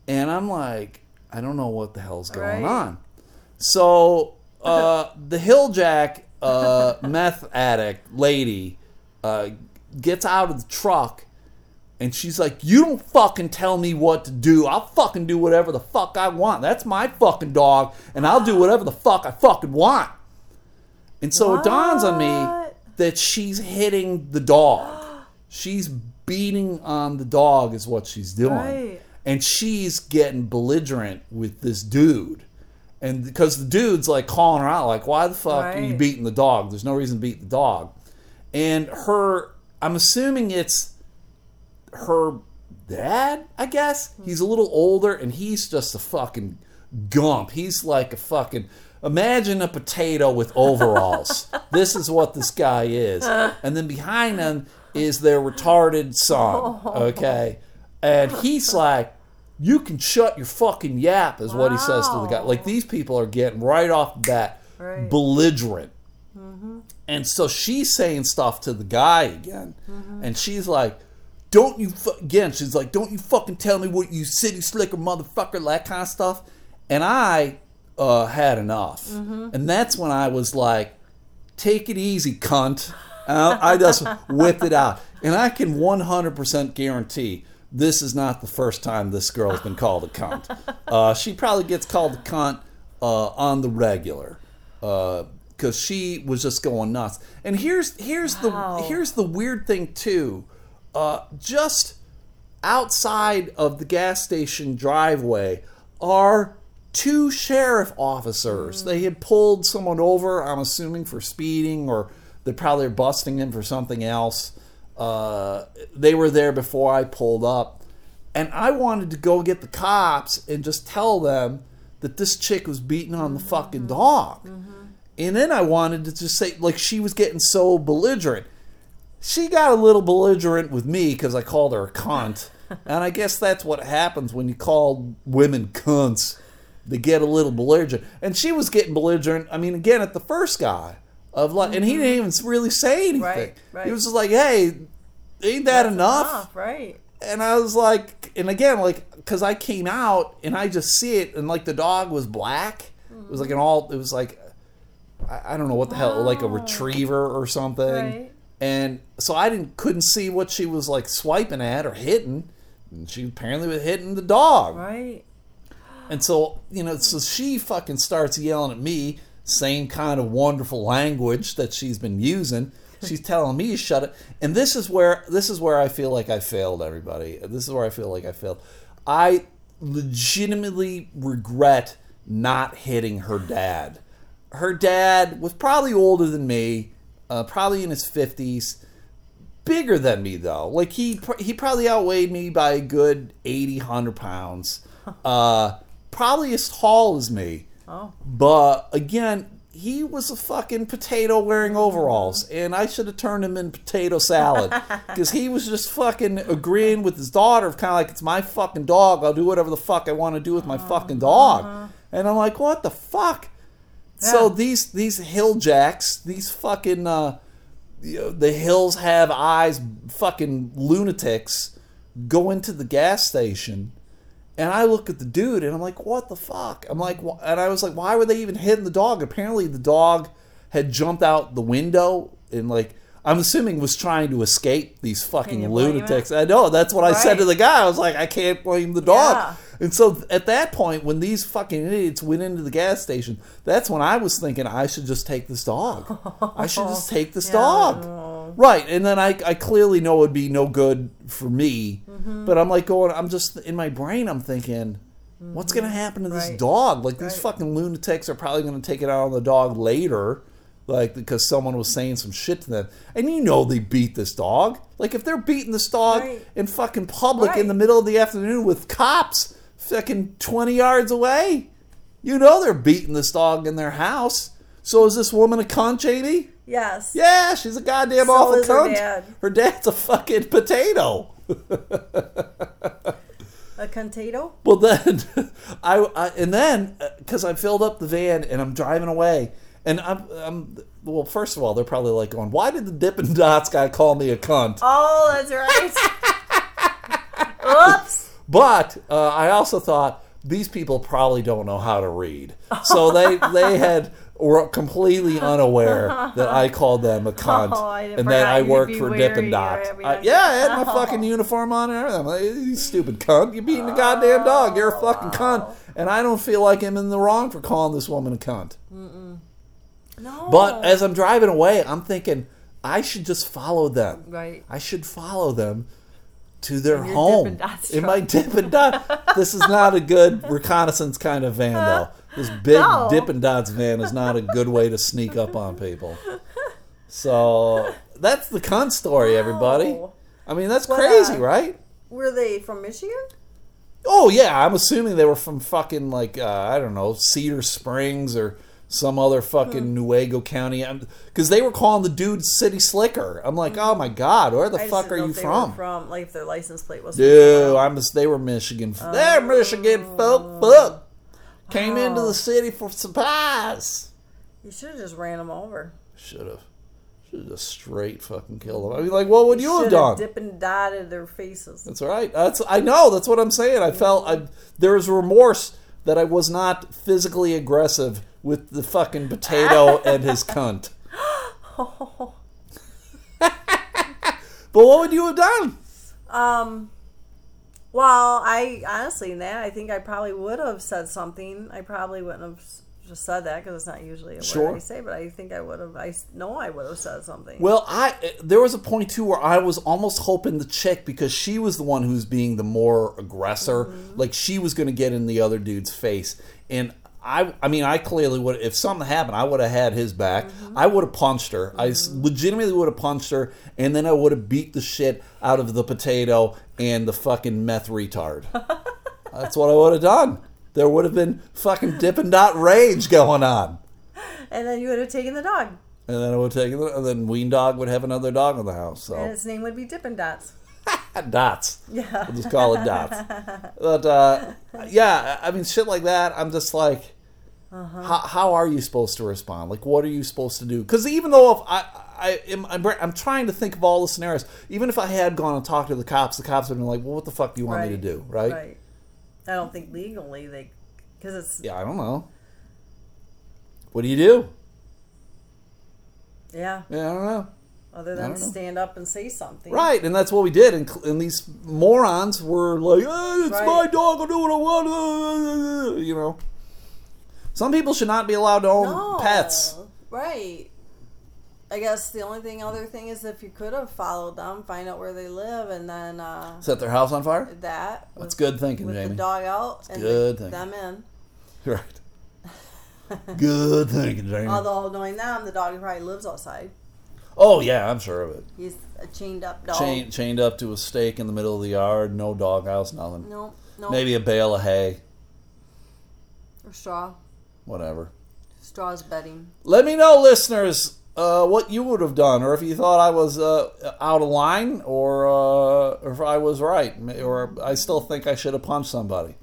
and I'm like, I don't know what the hell's going Right. on. So uh, the Hilljack uh, <laughs> meth addict lady uh, gets out of the truck and she's like, You don't fucking tell me what to do. I'll fucking do whatever the fuck I want. That's my fucking dog, and I'll do whatever the fuck I fucking want. And so it dawns on me that she's hitting the dog. She's beating on the dog, is what she's doing. Right. And she's getting belligerent with this dude. And because the dude's like calling her out, like, why the fuck are you beating the dog? There's no reason to beat the dog. And her, I'm assuming it's her dad, I guess. He's a little older and he's just a fucking gump. He's like a fucking imagine a potato with overalls. <laughs> this is what this guy is. And then behind him is their retarded son, <laughs> oh. okay? And he's like you can shut your fucking yap is what he says to the guy. Like these people are getting right off the bat Right. belligerent. Mm-hmm. And so she's saying stuff to the guy again. Mm-hmm. And she's like, don't you, fu-, again, she's like, don't you fucking tell me what you city slicker motherfucker, that kind of stuff. And I uh, had enough. Mm-hmm. And that's when I was like, take it easy, cunt. And I just whipped it out. And I can 100% guarantee this is not the first time this girl's been called a cunt. Uh, she probably gets called a cunt uh, on the regular because she was just going nuts. And here's here's Wow. the here's the weird thing too. Uh, just outside of the gas station driveway are two sheriff officers. They had pulled someone over, I'm assuming for speeding, or they probably are busting him for something else. Uh, they were there before I pulled up. And I wanted to go get the cops and just tell them that this chick was beating on the fucking dog. And then I wanted to just say, like, she was getting so belligerent. She got a little belligerent with me because I called her a cunt. <laughs> and I guess that's what happens when you call women cunts. They get a little belligerent. And she was getting belligerent, I mean, again, at the first guy. Of like, And he didn't mm-hmm. even really say anything. Right, right. He was just like, hey, ain't that enough? Enough, right. and I was like, and again, like, because I came out and I just see it, and like the dog was black. It was like an all. It was like, I, I don't know what the hell, like a retriever or something. Right. And so I didn't couldn't see what she was like swiping at or hitting. And she apparently was hitting the dog. Right. And so, you know, so she fucking starts yelling at me, same kind of wonderful language that she's been using. She's telling me to shut it. And this is where this is where I feel like I failed everybody. This is where I feel like I failed. I legitimately regret not hitting her dad. Her dad was probably older than me, uh, probably in his 50s bigger than me though. Like he he probably outweighed me by a good 80, 100 pounds. Uh, probably as tall as me. Oh. But again, he was a fucking potato wearing overalls, and I should have turned him in potato salad <laughs> because he was just fucking agreeing with his daughter, kind of like it's my fucking dog. I'll do whatever the fuck I want to do with my fucking dog, and I'm like, what the fuck? So these these hill jacks, these fucking uh, you know, the hills have eyes, fucking lunatics, go into the gas station. And I look at the dude and I'm like, what the fuck? I'm like, wh- and I was like, why were they even hitting the dog? Apparently, the dog had jumped out the window and, like, I'm assuming was trying to escape these fucking lunatics. I know, that's what I said to the guy. I was like, I can't blame the dog. Yeah. And so at that point, when these fucking idiots went into the gas station, that's when I was thinking I should just take this dog. I should just <laughs> take this dog. Right. And then I, I clearly know it would be no good for me. Mm-hmm. But I'm like going, I'm just in my brain, I'm thinking, what's going to happen to this Mm-hmm. Right. dog? Like these fucking lunatics are probably going to take it out on the dog later. Like because someone was saying some shit to them, and you know they beat this dog. Like if they're beating this dog Right. in fucking public in the middle of the afternoon with cops fucking 20 yards away. You know they're beating this dog in their house. So is this woman a cunt, JD? Yes. Yeah, she's a goddamn So awful is her dad. Her dad's a fucking potato. A contato? Well, then <laughs> I, I and then uh, because I filled up the van and I'm driving away, and I'm, I'm well. First of all, they're probably like going, "Why did the Dippin' Dots guy call me a cunt?" Oh, that's right. <laughs> Oops. But uh, I also thought these people probably don't know how to read, so they they had were completely unaware that I called them a cunt, Oh, and that I worked for Dippin' Dots. I- yeah, I had my <laughs> fucking uniform on and everything. I'm like, you stupid cunt, you're beating a goddamn dog. You're a fucking cunt, and I don't feel like I'm in the wrong for calling this woman a cunt. No. But as I'm driving away, I'm thinking I should just follow them. Right. I should follow them to their home. In my Dippin' Dot. this is not a good reconnaissance kind of van, though. This big No. Dippin' Dots van is not a good way to sneak up on people. So that's the cunt story, everybody. I mean, that's What, crazy, uh, right? Were they from Michigan? Oh yeah, I'm assuming they were from fucking like uh, I don't know Cedar Springs or some other fucking hmm. Newaygo County, because they were calling the dude City Slicker. I'm like, hmm. oh my god, where the I fuck are you they from? Were from like if their license plate was. Dude, I'm they were Michigan. They're oh. Michigan folk. Fuck. Came into the oh. city for supplies. You should have just ran them over. Should have. Should have just straight fucking killed them. I mean, like, what would you have done? Dip and dotted their faces. That's right. That's I know. That's what I'm saying. I felt I there was remorse that I was not physically aggressive with the fucking potato <laughs> and his cunt. oh. <laughs> but what would you have done? Um. Well, I honestly, in that I think I probably would have said something. I probably wouldn't have just said that because it's not usually a Sure. word I say. But I think I would have. I know I would have said something. Well, I there was a point too where I was almost hoping the chick because she was the one who's being the more aggressor, Mm-hmm. like she was going to get in the other dude's face, and I, I mean, I clearly would. If something happened, I would have had his back. Mm-hmm. I would have punched her. I legitimately would have punched her, and then I would have beat the shit out of the potato and the fucking meth retard. <laughs> That's what I would have done. There would have been fucking Dippin' Dot rage going on. and then you would have taken the dog, And then I would take it, and then Ween Dog would have another dog in the house. So and its name would be Dippin' Dots. <laughs> dots. Yeah. We'll just call it dots. But uh, yeah, I mean, shit like that. I'm just like, Uh-huh. how, how are you supposed to respond? Like, what are you supposed to do? Because even though if I, I am, I'm, I'm trying to think of all the scenarios. Even if I had gone and talked to the cops, the cops would have been like, "Well, what the fuck do you want me to do?" Right? Right. I don't think legally they, because it's Yeah, I don't know. What do you do? yeah. Yeah, I don't know. Other than know. stand up and say something. Right, and that's what we did. And, cl- and these morons were like, oh, "It's my dog. I'll do what I want." Ah, ah, you know. Some people should not be allowed to own No. pets. Right. I guess the only thing, other thing is if you could have followed them, find out where they live, and then uh, Set their house on fire? that. That's with, good thinking, With Jamie. the dog out and good the- thinking. them in. <laughs> Right. good thinking, Jamie. Although knowing them, the dog probably lives outside. oh, yeah, I'm sure of it. He's a chained up dog. Chain, chained up to a stake in the middle of the yard, no doghouse, nothing. No, no. Maybe a bale of hay, Or straw. whatever. Straw's bedding. Let me know, listeners, uh, what you would have done, or if you thought I was uh, out of line, or, uh, or if I was right, or I still think I should have punched somebody.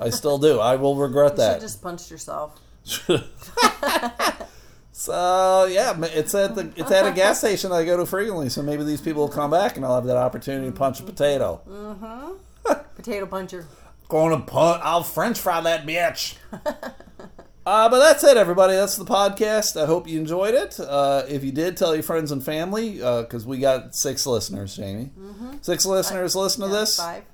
I still do. I will regret You that. should just punched yourself. <laughs> so yeah, it's at the it's at a gas station I go to frequently. So maybe these people will come back, and I'll have that opportunity to punch a potato. Mhm. Potato puncher. Going to punch. I'll French fry that bitch. <laughs> Uh, but that's it, everybody. That's the podcast. I hope you enjoyed it. Uh, if you did, tell your friends and family because we got six listeners, Jamie. Six listeners listen to Yeah, this. Five.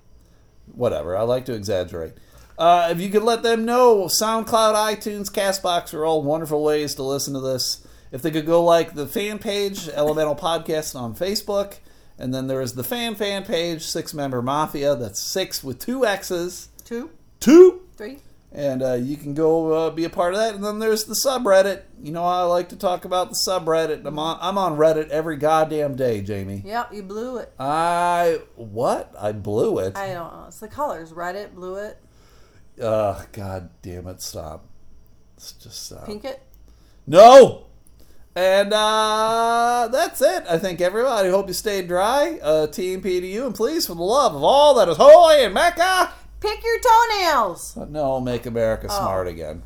Whatever. I like to exaggerate. Uh, if you could let them know, SoundCloud, iTunes, Castbox are all wonderful ways to listen to this. If they could go like the fan page, Elemental Podcast on Facebook, and then there is the fan fan page, Six Member Mafia. That's six with two X's. Two. Two Three. And uh, you can go uh, be a part of that. And then there's the subreddit. You know, I like to talk about the subreddit. I'm on, I'm on Reddit every goddamn day, Jamie. Yep, you blew it. I what? I blew it. I don't know. It's the colors. Reddit blew it, Ugh, god damn it! Stop. Let's just stop. pink it. No. And uh, that's it. I think everybody. Hope you stayed dry. Uh, TMP to you, and please, for the love of all that is holy and Mecca, Pick your toenails. no, make America oh. smart again.